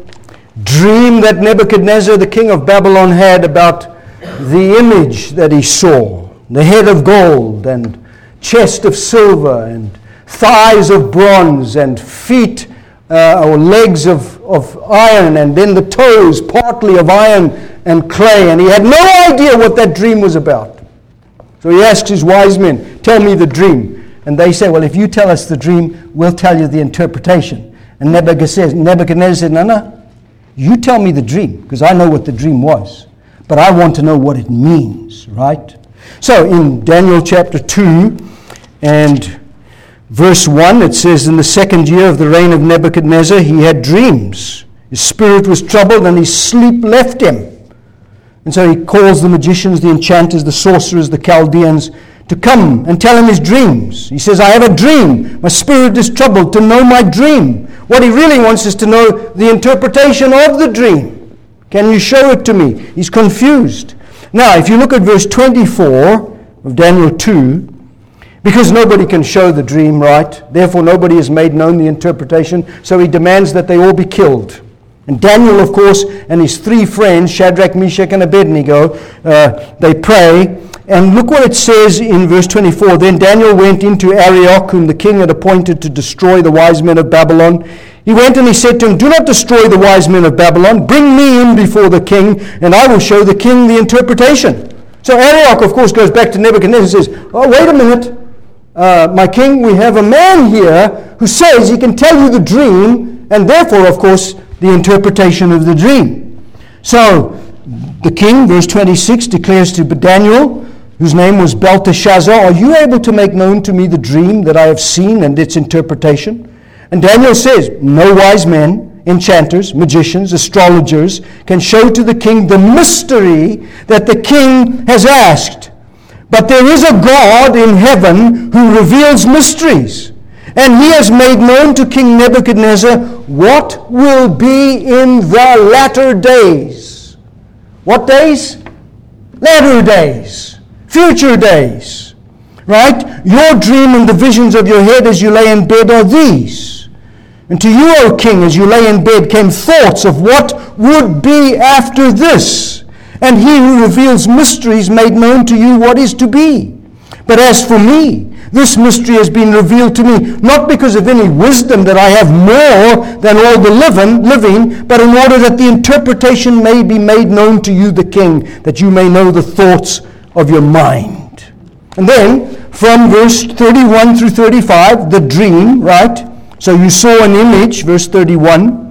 dream that Nebuchadnezzar, the king of Babylon, had about the image that he saw the head of gold and chest of silver and thighs of bronze and feet uh, or legs of, of iron and then the toes partly of iron and clay. And he had no idea what that dream was about. So he asks his wise men, Tell me the dream. And they say, Well, if you tell us the dream, we'll tell you the interpretation. And Nebuchadnezzar said, No, no. You tell me the dream, because I know what the dream was. But I want to know what it means, right? So in Daniel chapter 2 and verse 1, it says, In the second year of the reign of Nebuchadnezzar, he had dreams. His spirit was troubled, and his sleep left him. And so he calls the magicians, the enchanters, the sorcerers, the Chaldeans to come and tell him his dreams. He says, I have a dream. My spirit is troubled to know my dream. What he really wants is to know the interpretation of the dream. Can you show it to me? He's confused. Now, if you look at verse 24 of Daniel 2, because nobody can show the dream right, therefore nobody has made known the interpretation, so he demands that they all be killed. And Daniel, of course, and his three friends, Shadrach, Meshach, and Abednego, uh, they pray and look what it says in verse 24. Then Daniel went into Arioch, whom the king had appointed to destroy the wise men of Babylon. He went and he said to him, Do not destroy the wise men of Babylon. Bring me in before the king, and I will show the king the interpretation. So Arioch, of course, goes back to Nebuchadnezzar and says, Oh, wait a minute. Uh, my king, we have a man here who says he can tell you the dream, and therefore, of course, the interpretation of the dream. So the king, verse 26, declares to Daniel, whose name was Belteshazzar, Are you able to make known to me the dream that I have seen and its interpretation? And Daniel says, No wise men, enchanters, magicians, astrologers can show to the king the mystery that the king has asked. But there is a God in heaven who reveals mysteries. And he has made known to King Nebuchadnezzar what will be in the latter days. What days? Latter days future days. Right? Your dream and the visions of your head as you lay in bed are these. And to you, O king, as you lay in bed, came thoughts of what would be after this. And he who reveals mysteries made known to you what is to be. But as for me, This mystery has been revealed to me, not because of any wisdom that I have more than all the living, living, but in order that the interpretation may be made known to you, the king, that you may know the thoughts of your mind. And then, from verse 31 through 35, the dream, right? So you saw an image, verse 31.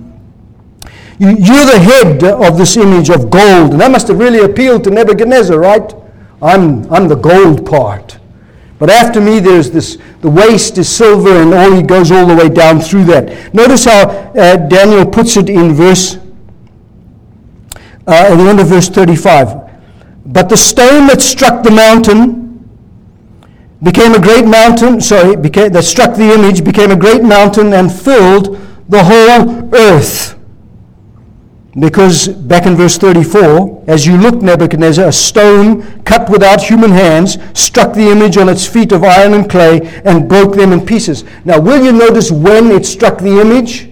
You, you're the head of this image of gold. And that must have really appealed to Nebuchadnezzar, right? I'm, I'm the gold part. But after me, there's this, the waist is silver, and all he goes all the way down through that. Notice how uh, Daniel puts it in verse, uh, at the end of verse 35. But the stone that struck the mountain became a great mountain, sorry, became, that struck the image, became a great mountain and filled the whole earth. Because back in verse 34, as you looked, Nebuchadnezzar, a stone cut without human hands struck the image on its feet of iron and clay and broke them in pieces. Now, will you notice when it struck the image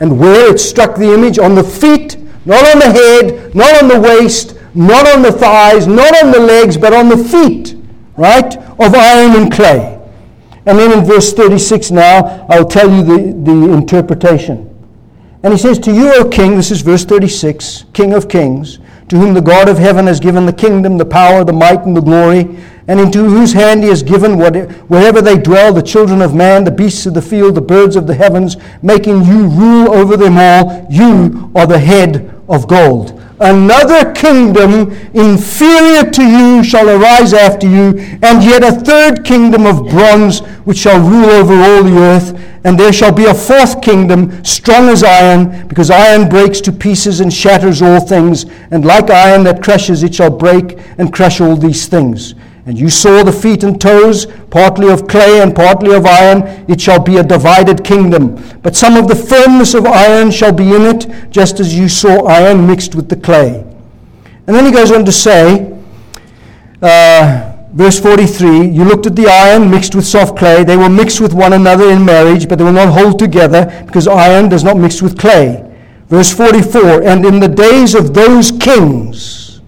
and where it struck the image? On the feet, not on the head, not on the waist, not on the thighs, not on the legs, but on the feet, right, of iron and clay. And then in verse 36 now, I'll tell you the, the interpretation. And he says, To you, O king, this is verse 36, King of kings, to whom the God of heaven has given the kingdom, the power, the might, and the glory, and into whose hand he has given wherever they dwell, the children of man, the beasts of the field, the birds of the heavens, making you rule over them all. You are the head of gold. Another kingdom inferior to you shall arise after you, and yet a third kingdom of bronze which shall rule over all the earth. And there shall be a fourth kingdom, strong as iron, because iron breaks to pieces and shatters all things. And like iron that crushes, it shall break and crush all these things. And you saw the feet and toes, partly of clay and partly of iron. It shall be a divided kingdom. But some of the firmness of iron shall be in it, just as you saw iron mixed with the clay. And then he goes on to say, uh, verse 43 You looked at the iron mixed with soft clay. They will mix with one another in marriage, but they will not hold together, because iron does not mix with clay. Verse 44 And in the days of those kings,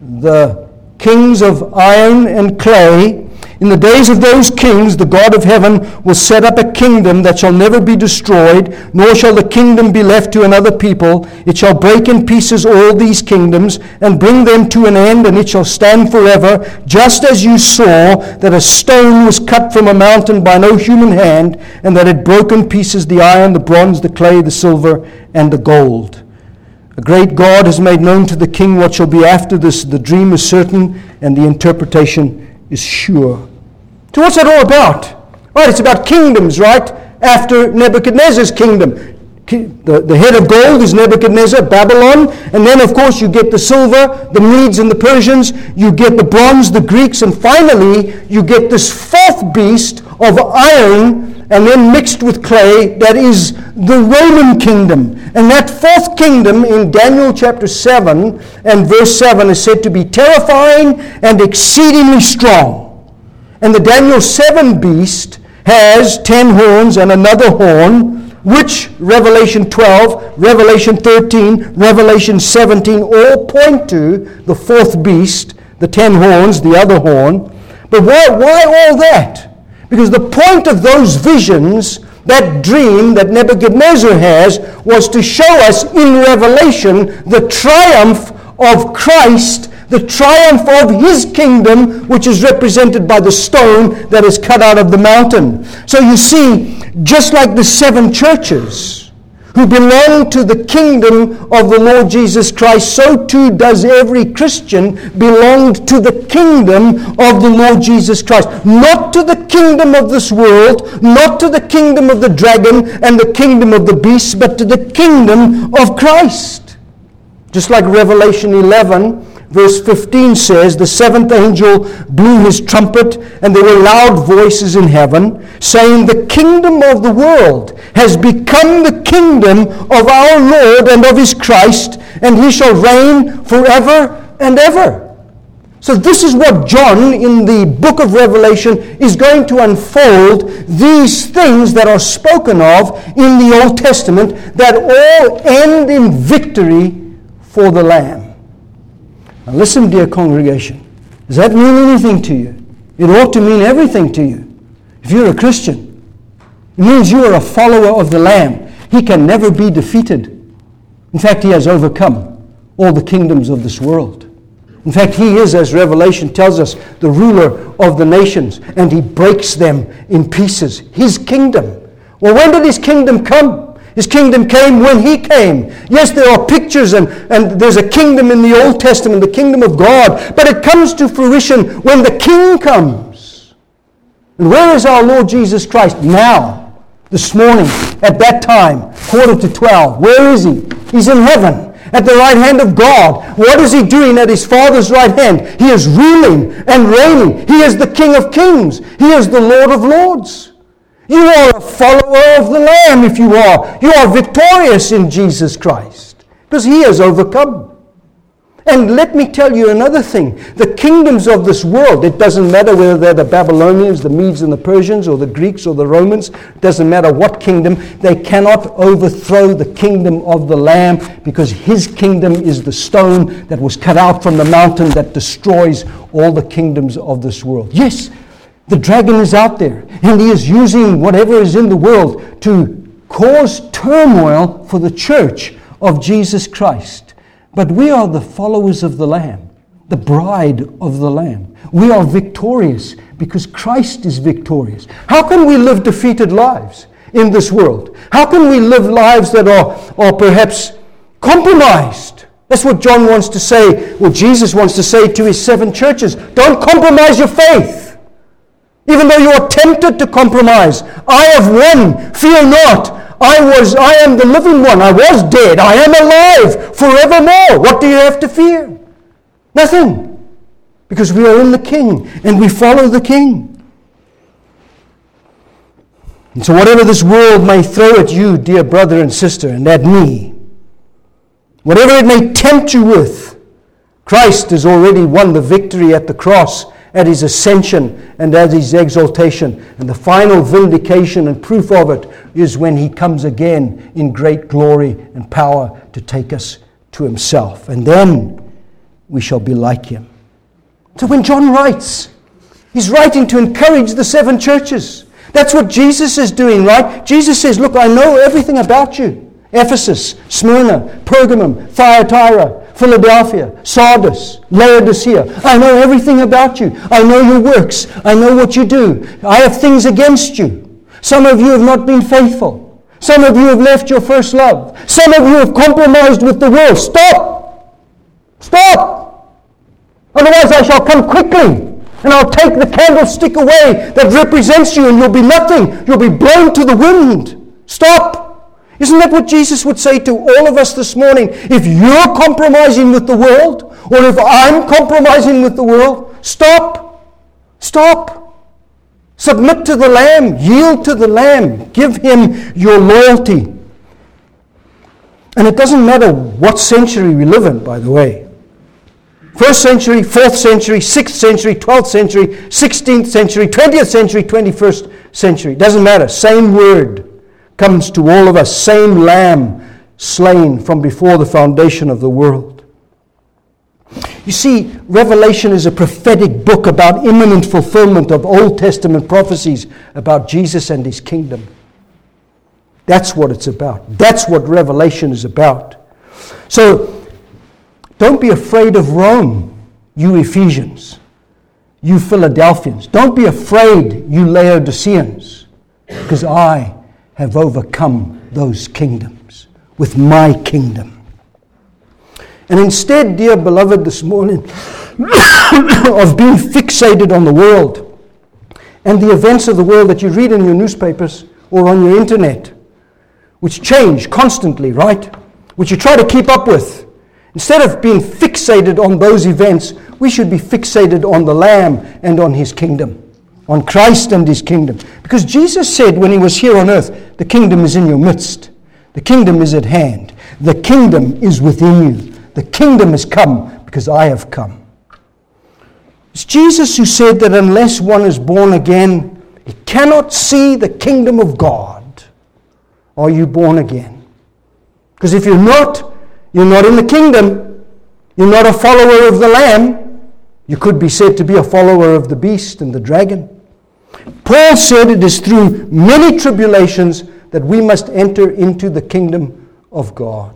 the kings of iron and clay. In the days of those kings, the God of heaven will set up a kingdom that shall never be destroyed, nor shall the kingdom be left to another people. It shall break in pieces all these kingdoms and bring them to an end, and it shall stand forever, just as you saw that a stone was cut from a mountain by no human hand, and that it broke in pieces the iron, the bronze, the clay, the silver, and the gold. A great God has made known to the king what shall be after this. The dream is certain and the interpretation is sure. So, what's that all about? Right, it's about kingdoms, right? After Nebuchadnezzar's kingdom. The, the head of gold is Nebuchadnezzar, Babylon. And then, of course, you get the silver, the Medes and the Persians. You get the bronze, the Greeks. And finally, you get this fourth beast of iron and then mixed with clay, that is the Roman kingdom. And that fourth kingdom in Daniel chapter 7 and verse 7 is said to be terrifying and exceedingly strong. And the Daniel 7 beast has ten horns and another horn, which Revelation 12, Revelation 13, Revelation 17 all point to the fourth beast, the ten horns, the other horn. But why, why all that? Because the point of those visions, that dream that Nebuchadnezzar has, was to show us in Revelation the triumph of Christ, the triumph of his kingdom, which is represented by the stone that is cut out of the mountain. So you see, just like the seven churches, who belong to the kingdom of the Lord Jesus Christ, so too does every Christian belong to the kingdom of the Lord Jesus Christ. Not to the kingdom of this world, not to the kingdom of the dragon and the kingdom of the beast, but to the kingdom of Christ. Just like Revelation 11 Verse 15 says, The seventh angel blew his trumpet, and there were loud voices in heaven, saying, The kingdom of the world has become the kingdom of our Lord and of his Christ, and he shall reign forever and ever. So, this is what John in the book of Revelation is going to unfold these things that are spoken of in the Old Testament that all end in victory for the Lamb. Now listen, dear congregation. Does that mean anything to you? It ought to mean everything to you. If you're a Christian, it means you are a follower of the Lamb. He can never be defeated. In fact, he has overcome all the kingdoms of this world. In fact, he is, as Revelation tells us, the ruler of the nations, and he breaks them in pieces. His kingdom. Well, when did his kingdom come? His kingdom came when he came. Yes, there are pictures, and, and there's a kingdom in the Old Testament, the kingdom of God, but it comes to fruition when the king comes. And where is our Lord Jesus Christ now, this morning, at that time, quarter to twelve? Where is he? He's in heaven at the right hand of God. What is he doing at his Father's right hand? He is ruling and reigning. He is the King of kings. He is the Lord of lords. You are a follower of the Lamb if you are. You are victorious in Jesus Christ because he has overcome. And let me tell you another thing. The kingdoms of this world, it doesn't matter whether they're the Babylonians, the Medes and the Persians, or the Greeks or the Romans, it doesn't matter what kingdom, they cannot overthrow the kingdom of the Lamb because his kingdom is the stone that was cut out from the mountain that destroys all the kingdoms of this world. Yes, the dragon is out there, and he is using whatever is in the world to cause turmoil for the church of Jesus Christ. But we are the followers of the Lamb, the bride of the Lamb. We are victorious because Christ is victorious. How can we live defeated lives in this world? How can we live lives that are, are perhaps compromised? That's what John wants to say, what Jesus wants to say to his seven churches. Don't compromise your faith. Even though you are tempted to compromise, I have won. Fear not. I was, I am the living one. I was dead. I am alive forevermore. What do you have to fear? Nothing. Because we are in the King and we follow the King. And so, whatever this world may throw at you, dear brother and sister, and at me, whatever it may tempt you with, Christ has already won the victory at the cross at his ascension and at his exaltation. And the final vindication and proof of it is when he comes again in great glory and power to take us to himself. And then we shall be like him. So when John writes, he's writing to encourage the seven churches. That's what Jesus is doing, right? Jesus says, Look, I know everything about you. Ephesus, Smyrna, Pergamum, Thyatira, Philadelphia, Sardis, Laodicea. I know everything about you. I know your works. I know what you do. I have things against you. Some of you have not been faithful. Some of you have left your first love. Some of you have compromised with the world. Stop! Stop! Otherwise, I shall come quickly and I'll take the candlestick away that represents you, and you'll be nothing. You'll be blown to the wind. Stop! Isn't that what Jesus would say to all of us this morning? If you're compromising with the world, or if I'm compromising with the world, stop. Stop. Submit to the Lamb. Yield to the Lamb. Give him your loyalty. And it doesn't matter what century we live in, by the way. First century, fourth century, sixth century, twelfth century, sixteenth century, twentieth century, twenty-first century. Doesn't matter. Same word comes to all of us, same lamb slain from before the foundation of the world. You see, Revelation is a prophetic book about imminent fulfillment of Old Testament prophecies about Jesus and his kingdom. That's what it's about. That's what Revelation is about. So, don't be afraid of Rome, you Ephesians, you Philadelphians. Don't be afraid, you Laodiceans, because I have overcome those kingdoms with my kingdom. And instead, dear beloved, this morning, [coughs] of being fixated on the world and the events of the world that you read in your newspapers or on your internet, which change constantly, right? Which you try to keep up with. Instead of being fixated on those events, we should be fixated on the Lamb and on His kingdom on Christ and his kingdom. Because Jesus said when he was here on earth, the kingdom is in your midst, the kingdom is at hand, the kingdom is within you, the kingdom has come because I have come. It's Jesus who said that unless one is born again, he cannot see the kingdom of God. Are you born again? Because if you're not, you're not in the kingdom, you're not a follower of the Lamb. You could be said to be a follower of the beast and the dragon. Paul said it is through many tribulations that we must enter into the kingdom of God.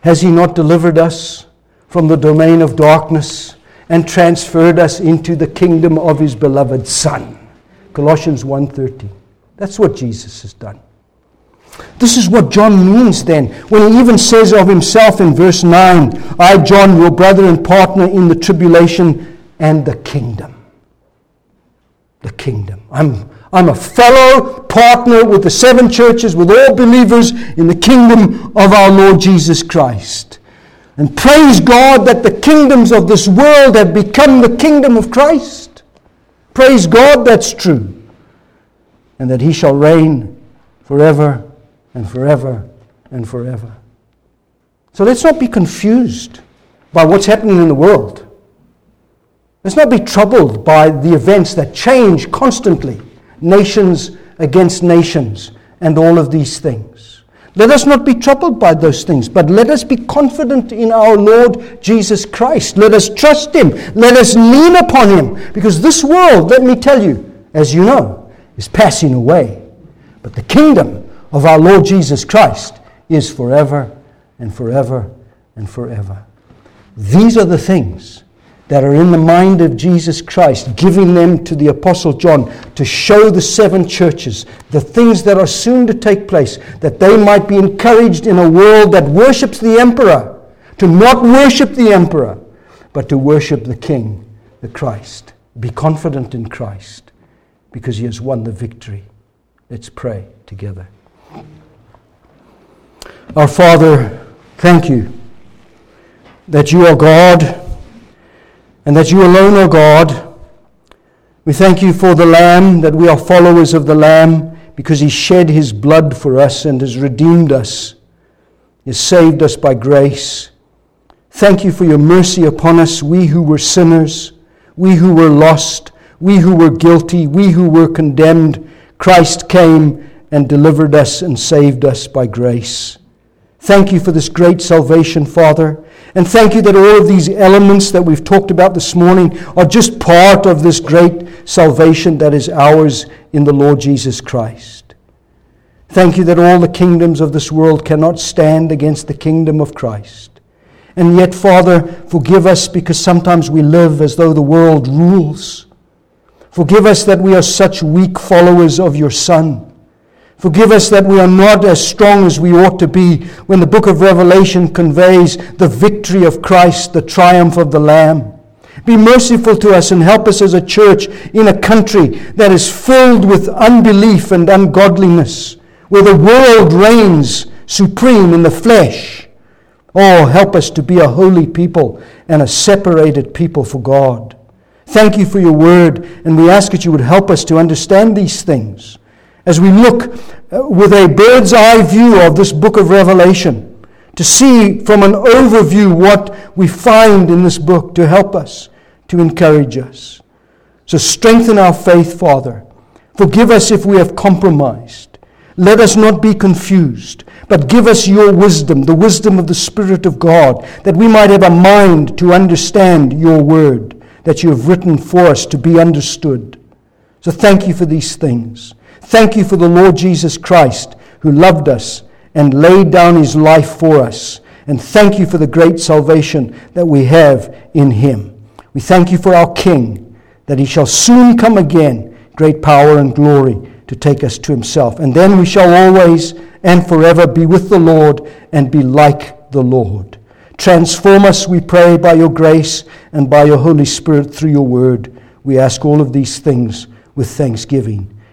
Has he not delivered us from the domain of darkness and transferred us into the kingdom of his beloved son? Colossians 1:30. That's what Jesus has done. This is what John means then when he even says of himself in verse 9, I, John, your brother and partner in the tribulation and the kingdom. The kingdom. I'm, I'm a fellow partner with the seven churches, with all believers in the kingdom of our Lord Jesus Christ. And praise God that the kingdoms of this world have become the kingdom of Christ. Praise God that's true. And that he shall reign forever and forever and forever. So let's not be confused by what's happening in the world. Let's not be troubled by the events that change constantly, nations against nations, and all of these things. Let us not be troubled by those things, but let us be confident in our Lord Jesus Christ. Let us trust Him. Let us lean upon Him. Because this world, let me tell you, as you know, is passing away. But the kingdom of our Lord Jesus Christ is forever and forever and forever. These are the things that are in the mind of Jesus Christ, giving them to the Apostle John to show the seven churches the things that are soon to take place, that they might be encouraged in a world that worships the emperor, to not worship the emperor, but to worship the King, the Christ. Be confident in Christ because he has won the victory. Let's pray together. Our Father, thank you that you are God and that you alone O God. We thank you for the Lamb, that we are followers of the Lamb because he shed his blood for us and has redeemed us, he has saved us by grace. Thank you for your mercy upon us, we who were sinners, we who were lost, we who were guilty, we who were condemned. Christ came and delivered us and saved us by grace. Thank you for this great salvation, Father. And thank you that all of these elements that we've talked about this morning are just part of this great salvation that is ours in the Lord Jesus Christ. Thank you that all the kingdoms of this world cannot stand against the kingdom of Christ. And yet, Father, forgive us because sometimes we live as though the world rules. Forgive us that we are such weak followers of your Son. Forgive us that we are not as strong as we ought to be when the book of Revelation conveys the victory of Christ, the triumph of the Lamb. Be merciful to us and help us as a church in a country that is filled with unbelief and ungodliness, where the world reigns supreme in the flesh. Oh, help us to be a holy people and a separated people for God. Thank you for your word, and we ask that you would help us to understand these things as we look uh, with a bird's eye view of this book of Revelation, to see from an overview what we find in this book to help us, to encourage us. So strengthen our faith, Father. Forgive us if we have compromised. Let us not be confused, but give us your wisdom, the wisdom of the Spirit of God, that we might have a mind to understand your word that you have written for us to be understood. So thank you for these things. Thank you for the Lord Jesus Christ who loved us and laid down his life for us. And thank you for the great salvation that we have in him. We thank you for our King, that he shall soon come again, great power and glory, to take us to himself. And then we shall always and forever be with the Lord and be like the Lord. Transform us, we pray, by your grace and by your Holy Spirit through your word. We ask all of these things with thanksgiving.